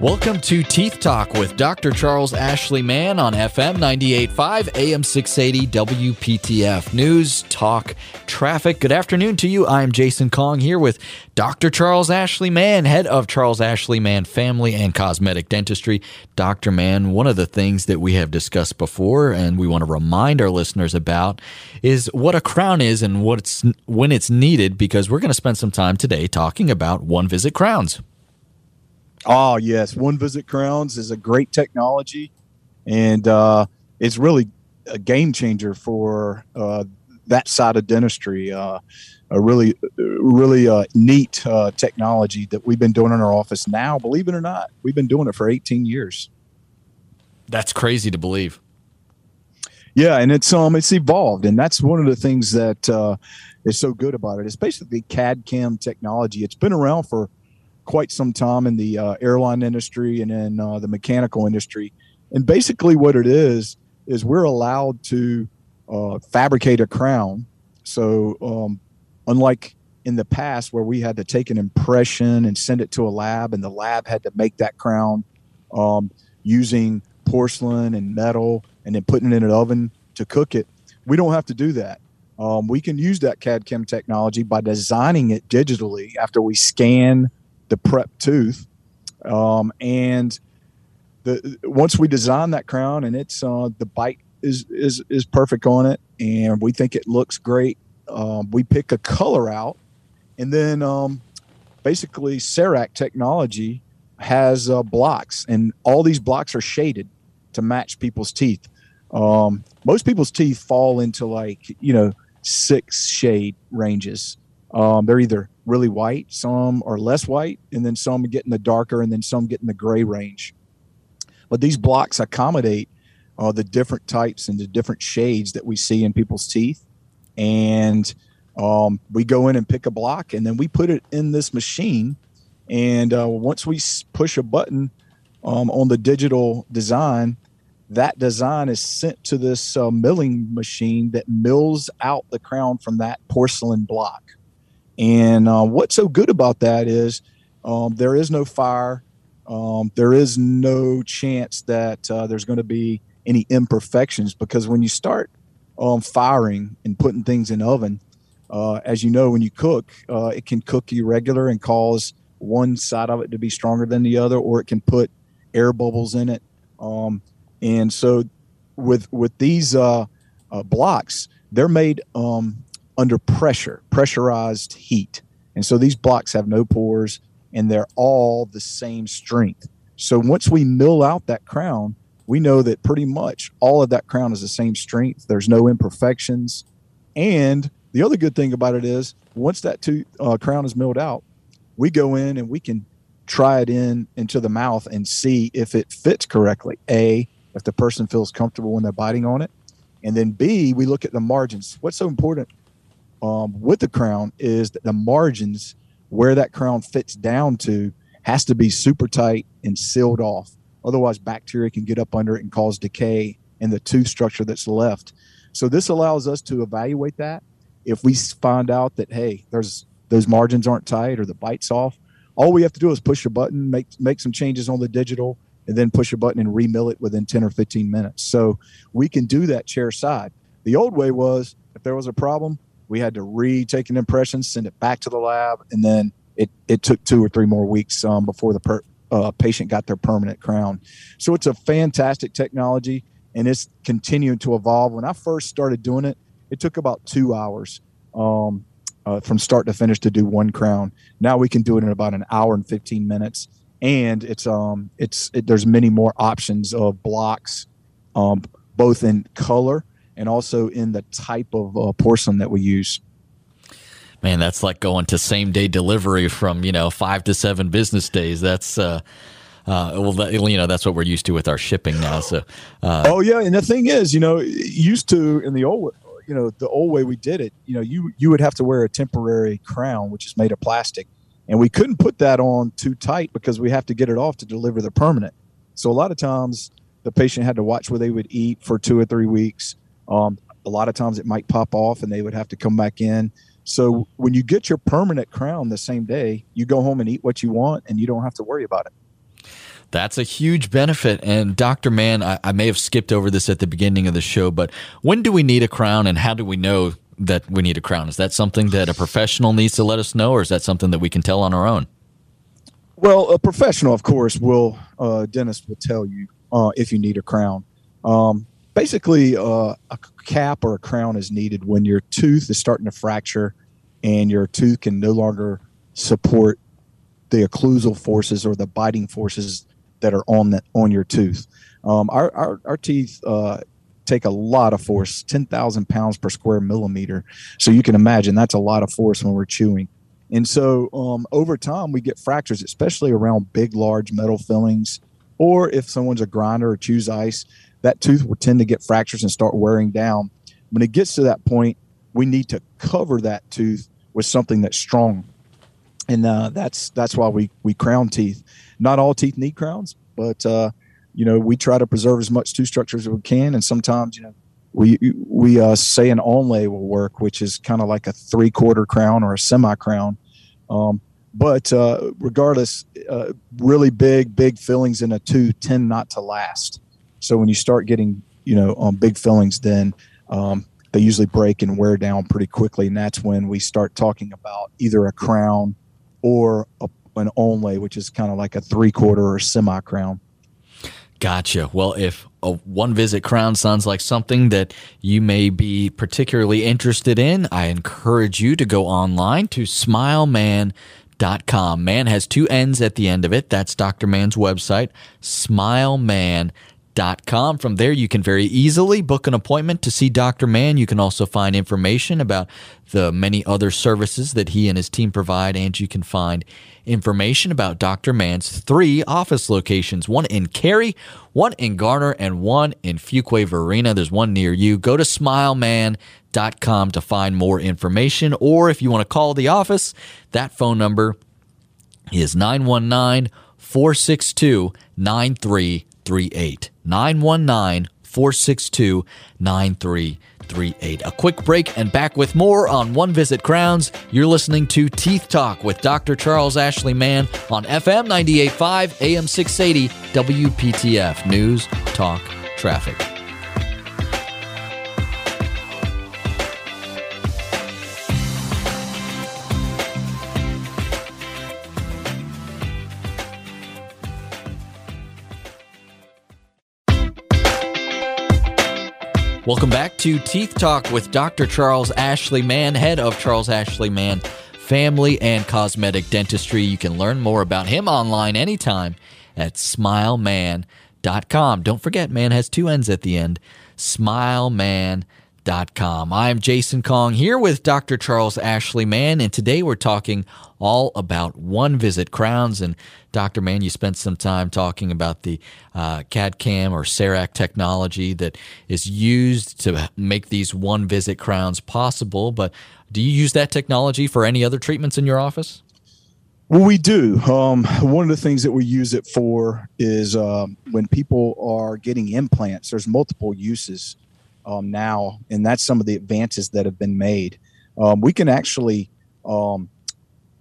Welcome to Teeth Talk with Dr. Charles Ashley Mann on FM 98.5 AM 680 WPTF. News, talk, traffic. Good afternoon to you. I'm Jason Kong here with Dr. Charles Ashley Mann, head of Charles Ashley Mann Family and Cosmetic Dentistry. Dr. Mann, one of the things that we have discussed before and we want to remind our listeners about is what a crown is and what it's, when it's needed because we're going to spend some time today talking about one visit crowns. Oh yes, one visit crowns is a great technology, and uh, it's really a game changer for uh, that side of dentistry. Uh, a really, really uh, neat uh, technology that we've been doing in our office now. Believe it or not, we've been doing it for 18 years. That's crazy to believe. Yeah, and it's um it's evolved, and that's one of the things that uh, is so good about it. It's basically CAD CAM technology. It's been around for quite some time in the uh, airline industry and in uh, the mechanical industry. And basically, what it is is we're allowed to uh, fabricate a crown. So, um, unlike in the past where we had to take an impression and send it to a lab, and the lab had to make that crown um, using porcelain and metal, and then putting it in an oven to cook it, we don't have to do that. Um, we can use that CAD CAM technology by designing it digitally after we scan the prep tooth. Um, and the once we design that crown and it's uh, the bite is is is perfect on it, and we think it looks great. Um, we pick a color out, and then um, basically CEREC technology has uh, blocks, and all these blocks are shaded to match people's teeth. Um, most people's teeth fall into like you know six shade ranges. Um, they're either really white, some are less white, and then some get in the darker, and then some get in the gray range. But these blocks accommodate uh, the different types and the different shades that we see in people's teeth. And um, we go in and pick a block, and then we put it in this machine. And uh, once we push a button um, on the digital design, that design is sent to this uh, milling machine that mills out the crown from that porcelain block. And uh, what's so good about that is um, there is no fire. Um, there is no chance that uh, there's going to be any imperfections because when you start um, firing and putting things in oven, uh, as you know, when you cook, uh, it can cook irregular and cause one side of it to be stronger than the other, or it can put air bubbles in it. Um, and so, with with these uh, uh, blocks, they're made um, under pressure, pressurized heat. And so these blocks have no pores and they're all the same strength. So once we mill out that crown, we know that pretty much all of that crown is the same strength. There's no imperfections. And the other good thing about it is once that tooth, uh, crown is milled out, we go in and we can try it in into the mouth and see if it fits correctly. A, if the person feels comfortable when they're biting on it. And then B, we look at the margins. What's so important um, with the crown is that the margins where that crown fits down to has to be super tight and sealed off. Otherwise, bacteria can get up under it and cause decay in the tooth structure that's left. So this allows us to evaluate that. If we find out that hey, there's those margins aren't tight or the bite's off, all we have to do is push a button, make make some changes on the digital, and then push a button and remill it within 10 or 15 minutes. So we can do that chair side. The old way was if there was a problem, we had to retake an impression, send it back to the lab, and then it, it took two or three more weeks um, before the per, uh, patient got their permanent crown. So it's a fantastic technology, and it's continuing to evolve. When I first started doing it, it took about two hours um, uh, from start to finish to do one crown. Now we can do it in about an hour and 15 minutes, and it's um it's it, there's many more options of blocks, um, both in color and also in the type of uh, porcelain that we use. Man, that's like going to same day delivery from you know five to seven business days. That's uh, uh, well, that, you know, that's what we're used to with our shipping now. So, uh, oh yeah, and the thing is, you know, used to in the old, you know, the old way we did it, you know, you you would have to wear a temporary crown, which is made of plastic, and we couldn't put that on too tight because we have to get it off to deliver the permanent. So a lot of times, the patient had to watch where they would eat for two or three weeks. Um, a lot of times it might pop off and they would have to come back in. So when you get your permanent crown the same day, you go home and eat what you want and you don't have to worry about it. That's a huge benefit. And Dr. Mann, I, I, may have skipped over this at the beginning of the show, but when do we need a crown and how do we know that we need a crown? Is that something that a professional needs to let us know, or is that something that we can tell on our own? Well, a professional, of course, will, uh, dentist will tell you uh, if you need a crown. Um, basically, uh, a cap or a crown is needed when your tooth is starting to fracture and your tooth can no longer support the occlusal forces or the biting forces that are on on your tooth. Um, our, our, our teeth uh, take a lot of force, 10,000 pounds per square millimeter. So you can imagine that's a lot of force when we're chewing. And so um, over time, we get fractures, especially around big, large metal fillings, or if someone's a grinder or chews ice, that tooth will tend to get fractures and start wearing down. When it gets to that point, we need to cover that tooth with something that's strong and uh, that's that's why we we crown teeth. Not all teeth need crowns, but uh, you know we try to preserve as much tooth structure as we can, and sometimes you know we we uh, say an onlay will work, which is kind of like a three quarter crown or a semi crown. Um, but uh, regardless, uh, really big big fillings in a tooth tend not to last. So when you start getting you know um, big fillings, then um, they usually break and wear down pretty quickly, and that's when we start talking about either a crown or a, an onlay, which is kind of like a three quarter or semi crown. Gotcha. Well, if a one visit crown sounds like something that you may be particularly interested in, I encourage you to go online to smilemann.com. Man has two N's at the end of it. That's Dr. Mann's website, smilemann.com com. From there, you can very easily book an appointment to see Dr. Mann. You can also find information about the many other services that he and his team provide, and you can find information about Dr. Mann's three office locations one in Cary, one in Garner, and one in Fuquay Varina. There's one near you. Go to smilemann.com to find more information, or if you want to call the office, that phone number is 919 462 9338. 919 462 9338. A quick break and back with more on One Visit Crowns. You're listening to Teeth Talk with Dr. Charles Ashley Mann on FM 985 AM 680 WPTF News Talk Traffic. Welcome back to Teeth Talk with Dr. Charles Ashley Mann, head of Charles Ashley Mann Family and Cosmetic Dentistry. You can learn more about him online anytime at smilemann.com. Don't forget, man has two N's at the end. Smilemann.com. I'm Jason Kong here with Dr. Charles Ashley Mann, and today we're talking all about one visit crowns. And Dr. Mann, you spent some time talking about the uh, CAD CAM or CEREC technology that is used to make these one visit crowns possible. But do you use that technology for any other treatments in your office? Well, we do. Um, one of the things that we use it for is um, when people are getting implants, there's multiple uses um, now, and that's some of the advances that have been made. Um, we can actually um,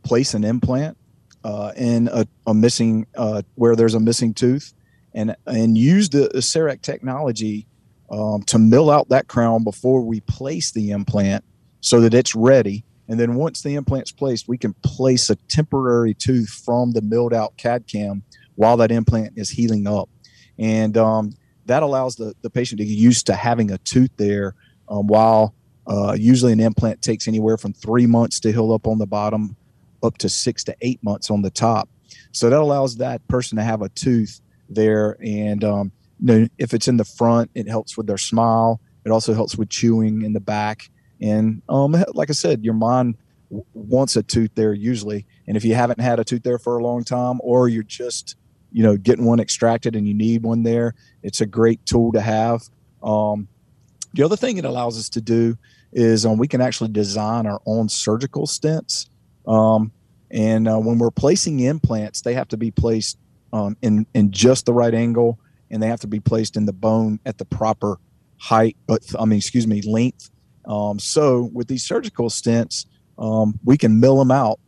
place an implant uh, in a, a missing uh, where there's a missing tooth, and and use the, the CEREC technology um, to mill out that crown before we place the implant, so that it's ready. And then once the implant's placed, we can place a temporary tooth from the milled out CAD CAM while that implant is healing up, and um, that allows the, the patient to get used to having a tooth there um, while uh, usually an implant takes anywhere from three months to heal up on the bottom up to six to eight months on the top. So that allows that person to have a tooth there. And um, you know, if it's in the front, it helps with their smile. It also helps with chewing in the back. And um, like I said, your mind wants a tooth there usually. And if you haven't had a tooth there for a long time, or you're just, you know, getting one extracted and you need one there, it's a great tool to have. Um, the other thing it allows us to do is um, we can actually design our own surgical stents. Um, and uh, when we're placing implants, they have to be placed um, in in just the right angle, and they have to be placed in the bone at the proper height. But I mean, excuse me, length. Um, so with these surgical stents, um, we can mill them out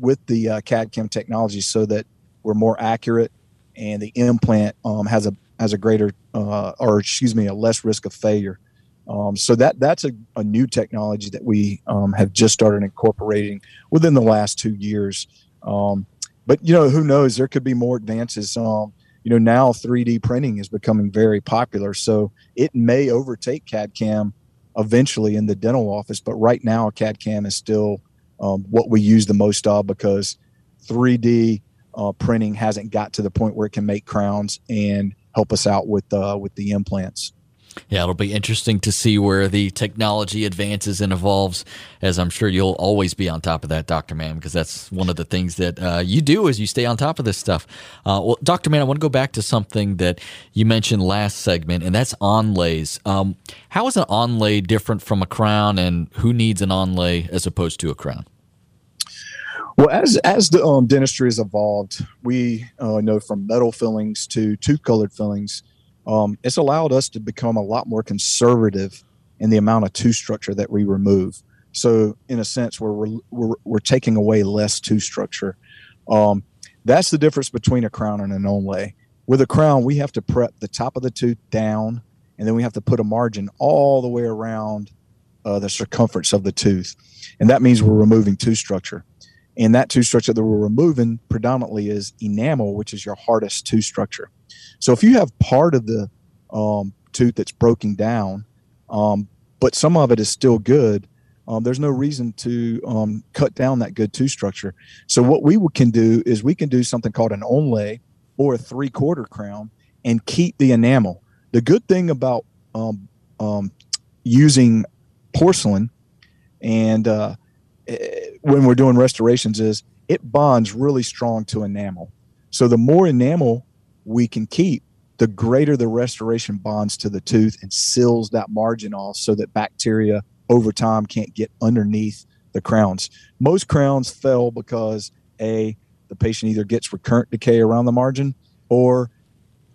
with the uh, CAD CAM technology so that we're more accurate and the implant um, has a has a greater uh, or excuse me a less risk of failure. Um, so that that's a, a, new technology that we um, have just started incorporating within the last two years. Um, but you know, who knows? There could be more advances. Um, you know, now 3D printing is becoming very popular, so it may overtake CAD CAM eventually in the dental office. But right now, CAD CAM is still um, what we use the most of because 3D uh, printing hasn't got to the point where it can make crowns and help us out with uh, with the implants. Yeah, it'll be interesting to see where the technology advances and evolves. As I'm sure you'll always be on top of that, Doctor Mann, because that's one of the things that uh, you do is you stay on top of this stuff. Uh, well, Doctor Mann, I want to go back to something that you mentioned last segment, and that's onlays. Um, how is an onlay different from a crown, and who needs an onlay as opposed to a crown? Well, as as the um, dentistry has evolved, we uh, know from metal fillings to tooth colored fillings, um, it's allowed us to become a lot more conservative in the amount of tooth structure that we remove. So, in a sense, we're we're, we're taking away less tooth structure. Um, that's the difference between a crown and an onlay. With a crown, we have to prep the top of the tooth down, and then we have to put a margin all the way around uh, the circumference of the tooth, and that means we're removing tooth structure. And that tooth structure that we're removing predominantly is enamel, which is your hardest tooth structure. So if you have part of the um, tooth that's broken down, um, but some of it is still good, um, there's no reason to um, cut down that good tooth structure. So what we can do is we can do something called an onlay or a three quarter crown and keep the enamel. The good thing about um, um, using porcelain and uh, when we're doing restorations is it bonds really strong to enamel. So the more enamel we can keep, the greater the restoration bonds to the tooth and seals that margin off so that bacteria over time can't get underneath the crowns. Most crowns fail because A, the patient either gets recurrent decay around the margin or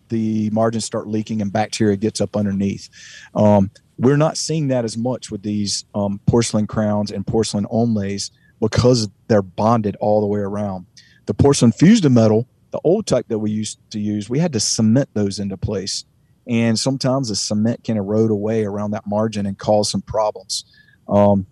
the margins start leaking and bacteria gets up underneath. Um, we're not seeing that as much with these um, porcelain crowns and porcelain onlays because they're bonded all the way around. The porcelain fused to metal, the old type that we used to use, we had to cement those into place. And sometimes the cement can erode away around that margin and cause some problems. Um,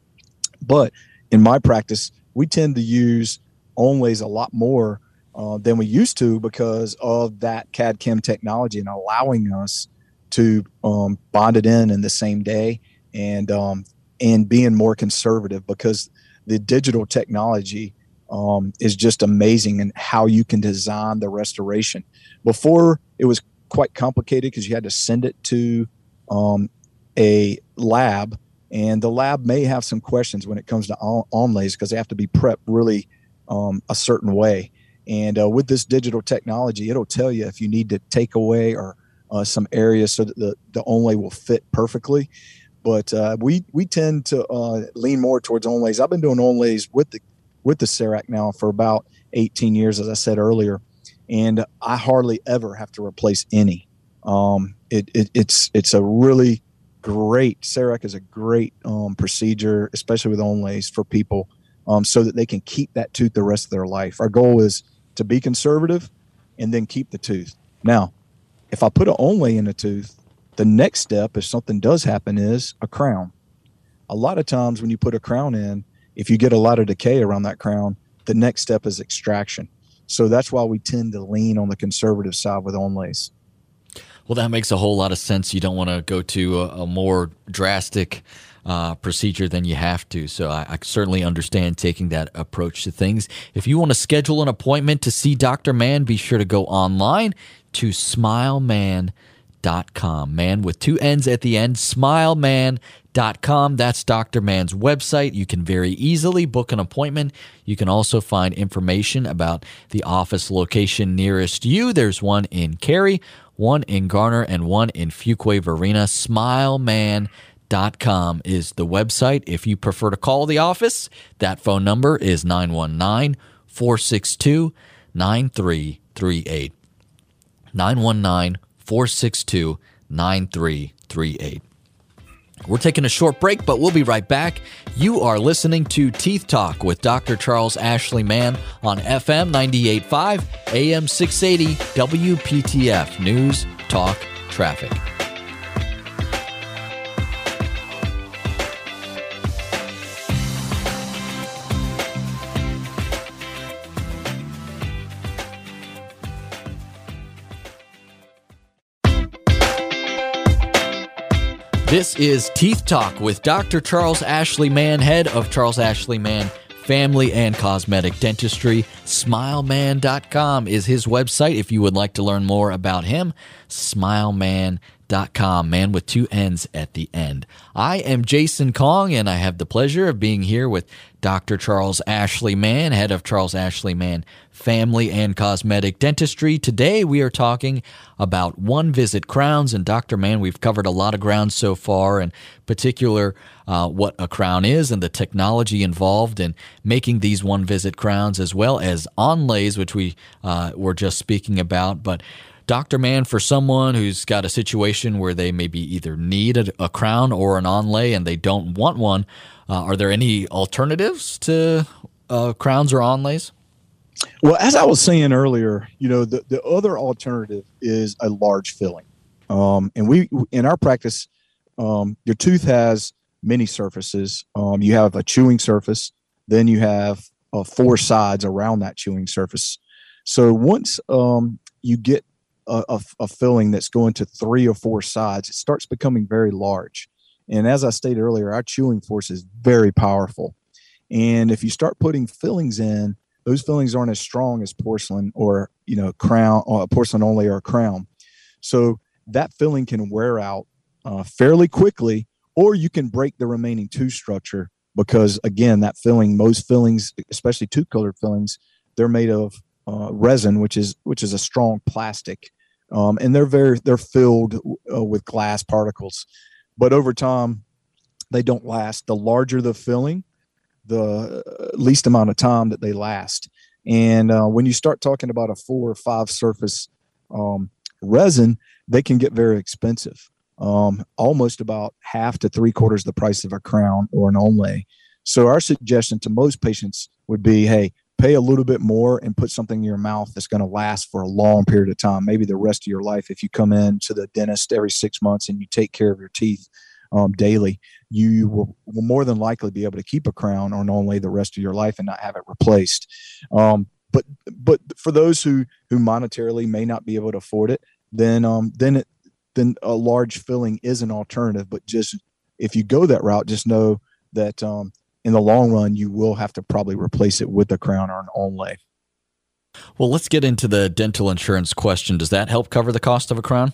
but in my practice, we tend to use onlays a lot more uh, than we used to because of that CAD CAM technology and allowing us to um, bond it in in the same day and um, and being more conservative because the digital technology um, is just amazing and how you can design the restoration. Before it was quite complicated because you had to send it to um, a lab, and the lab may have some questions when it comes to on- onlays because they have to be prepped really um, a certain way. And uh, with this digital technology, it'll tell you if you need to take away or uh, some areas so that the, the onlay will fit perfectly. But uh, we we tend to uh, lean more towards onlays. I've been doing onlays with the with the CEREC now for about 18 years, as I said earlier, and I hardly ever have to replace any. Um, it, it, it's it's a really great CEREC is a great um, procedure, especially with onlays for people, um, so that they can keep that tooth the rest of their life. Our goal is to be conservative and then keep the tooth. Now, if I put an onlay in a tooth, the next step, if something does happen, is a crown. A lot of times when you put a crown in, if you get a lot of decay around that crown, the next step is extraction. So that's why we tend to lean on the conservative side with onlays. Well, that makes a whole lot of sense. You don't want to go to a, a more drastic uh, procedure than you have to. So I, I, certainly understand taking that approach to things. If you want to schedule an appointment to see Dr. Mann, be sure to go online to smilemann.com. Man with two N's at the end, smilemann.com. That's Dr. Mann's website. You can very easily book an appointment. You can also find information about the office location nearest you. There's one in Cary, one in Garner, and one in Fuquay-Varina. Smilemann.com is the website. If you prefer to call the office, that phone number is 919 462 9338. 919 462 9338. We're taking a short break, but we'll be right back. You are listening to Teeth Talk with Dr. Charles Ashley Mann on FM 98.5, AM 680, WPTF News, Talk, Traffic. This is Teeth Talk with Dr. Charles Ashley Mann, head of Charles Ashley Mann Family and Cosmetic Dentistry. Smilemann.com is his website if you would like to learn more about him. Smilemann.com, man with two N's at the end. I am Jason Kong, and I have the pleasure of being here with Dr. Charles Ashley Mann, head of Charles Ashley Mann Family and Cosmetic Dentistry. Today we are talking about one visit crowns. And Dr. Mann, we've covered a lot of ground so far, in particular uh, what a crown is and the technology involved in making these one visit crowns, as well as onlays, which we uh, were just speaking about. But Dr. Mann for someone who's got a situation where they maybe either need a, a crown or an onlay and they don't want one, uh, are there any alternatives to uh, crowns or onlays? Well, as I was saying earlier, you know, the, the other alternative is a large filling. Um, and we, in our practice, um, your tooth has many surfaces. Um, you have a chewing surface, then you have uh, four sides around that chewing surface. So once um, you get a, a, filling that's going to three or four sides, it starts becoming very large. And as I stated earlier, our chewing force is very powerful. And if you start putting fillings in, those fillings aren't as strong as porcelain or you know crown or uh, porcelain onlay or crown. So that filling can wear out uh, fairly quickly, or you can break the remaining tooth structure because again, that filling, most fillings, especially tooth colored fillings, they're made of uh, resin, which is which is a strong plastic, um, and they're very they're filled uh, with glass particles. But over time they don't last. The larger the filling the least amount of time that they last. And uh, when you start talking about a four or five surface um, resin they can get very expensive. Um, almost about half to three quarters the price of a crown or an onlay so our suggestion to most patients would be hey pay a little bit more and put something in your mouth that's going to last for a long period of time, maybe the rest of your life. If you come in to the dentist every six months and you take care of your teeth um, daily, you will, will, more than likely be able to keep a crown or onlay the rest of your life and not have it replaced. Um, but but for those who who monetarily may not be able to afford it, then um, then it, then a large filling is an alternative. But just if you go that route, just know that um, in the long run, you will have to probably replace it with a crown or an onlay. Well, let's get into the dental insurance question. Does that help cover the cost of a crown?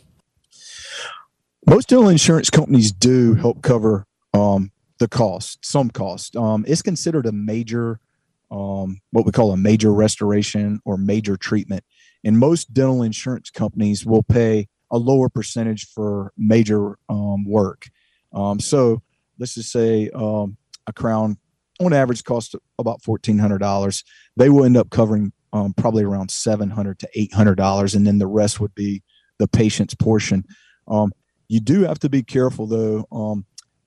Most dental insurance companies do help cover um, the cost, some cost. Um, it's considered a major, um, what we call a major restoration or major treatment. And most dental insurance companies will pay a lower percentage for major um, work. Um, so let's just say um, a crown on average costs about $1,400. They will end up covering um, probably around $700 to $800, and then the rest would be the patient's portion. Um, you do have to be careful though. Um,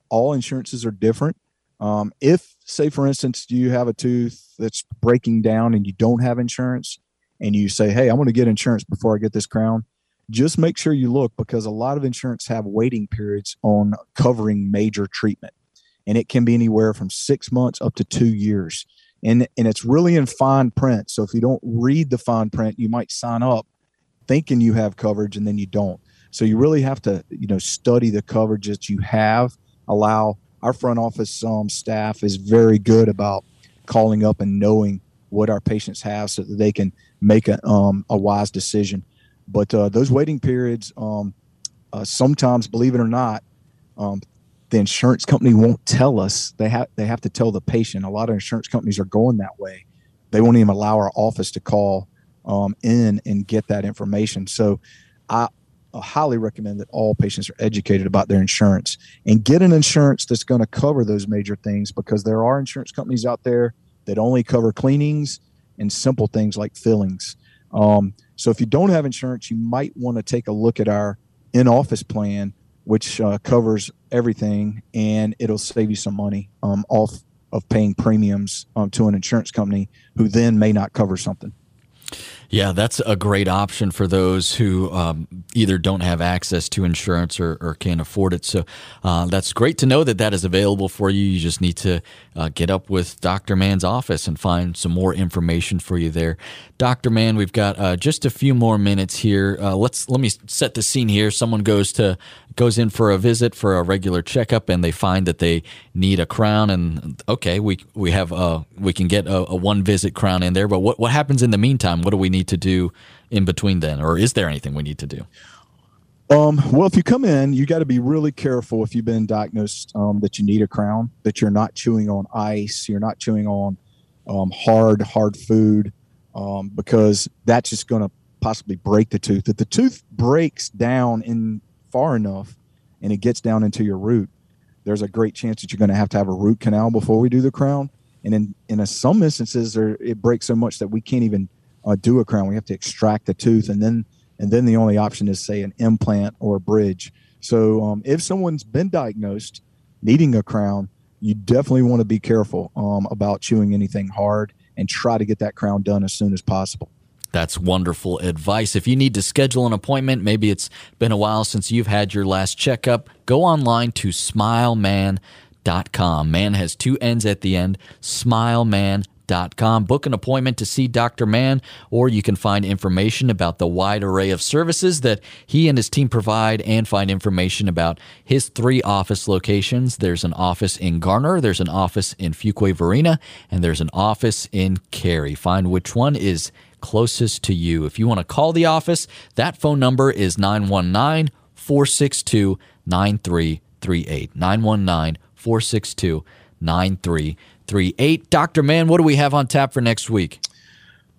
all insurances are different. Um, if, say, for instance, you have a tooth that's breaking down and you don't have insurance, and you say, Hey, I want to get insurance before I get this crown, just make sure you look because a lot of insurance have waiting periods on covering major treatment and it can be anywhere from six months up to two years. And, and it's really in fine print. So if you don't read the fine print, you might sign up thinking you have coverage and then you don't. So you really have to, you know, study the coverage that you have. Allow our front office um, staff is very good about calling up and knowing what our patients have so that they can make a, um, a wise decision. But uh, those waiting periods, um, uh, sometimes, believe it or not, um, the insurance company won't tell us. They have they have to tell the patient. A lot of insurance companies are going that way. They won't even allow our office to call um, in and get that information. So, I, highly recommend that all patients are educated about their insurance and get an insurance that's going to cover those major things because there are insurance companies out there that only cover cleanings and simple things like fillings. Um, so if you don't have insurance, you might want to take a look at our in-office plan which uh, covers everything, and it'll save you some money um, off of paying premiums um, to an insurance company who then may not cover something. Yeah, that's a great option for those who um, either don't have access to insurance or, or can't afford it. So uh, that's great to know that that is available for you. You just need to uh, get up with Dr. Mann's office and find some more information for you there. Dr. Mann, we've got uh, just a few more minutes here. Uh, let's let me set the scene here. Someone goes to goes in for a visit for a regular checkup and they find that they need a crown and okay we we have a we can get a, a, one visit crown in there but what what happens in the meantime what do we need to do in between then or is there anything we need to do um, well if you come in you got to be really careful if you've been diagnosed um, that you need a crown that you're not chewing on ice you're not chewing on um, hard hard food um, because that's just going to possibly break the tooth if the tooth breaks down in far enough and it gets down into your root, there's a great chance that you're going to have to have a root canal before we do the crown. And in in a, some instances, there, it breaks so much that we can't even uh, do a crown. We have to extract the tooth, and then and then the only option is say an implant or a bridge. So um, if someone's been diagnosed needing a crown, you definitely want to be careful um, about chewing anything hard and try to get that crown done as soon as possible. That's wonderful advice. If you need to schedule an appointment, maybe it's been a while since you've had your last checkup, go online to smilemann.com. Man has two N's at the end, smilemann.com. Book an appointment to see Dr. Mann, or you can find information about the wide array of services that he and his team provide and find information about his three office locations. There's an office in Garner, there's an office in Fuquay-Varina, and there's an office in Cary. Find which one is closest to you. If you want to call the office, that phone number is 919 462 9338. 919 462 9338. Dr. Mann, what do we have on tap for next week?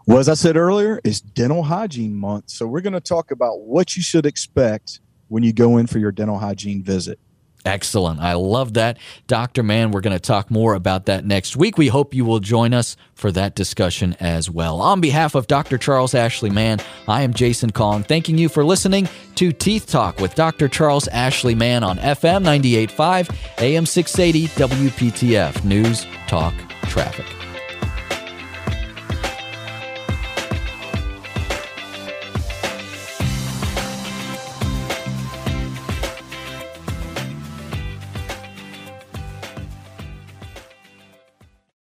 Well, as I said earlier, it's dental hygiene month. So we're going to talk about what you should expect when you go in for your dental hygiene visit. Excellent. I love that. Dr. Mann, we're going to talk more about that next week. We hope you will join us for that discussion as well. On behalf of Dr. Charles Ashley Mann, I am Jason Kong, thanking you for listening to Teeth Talk with Dr. Charles Ashley Mann on FM 98.5, AM 680, WPTF News, Talk, Traffic.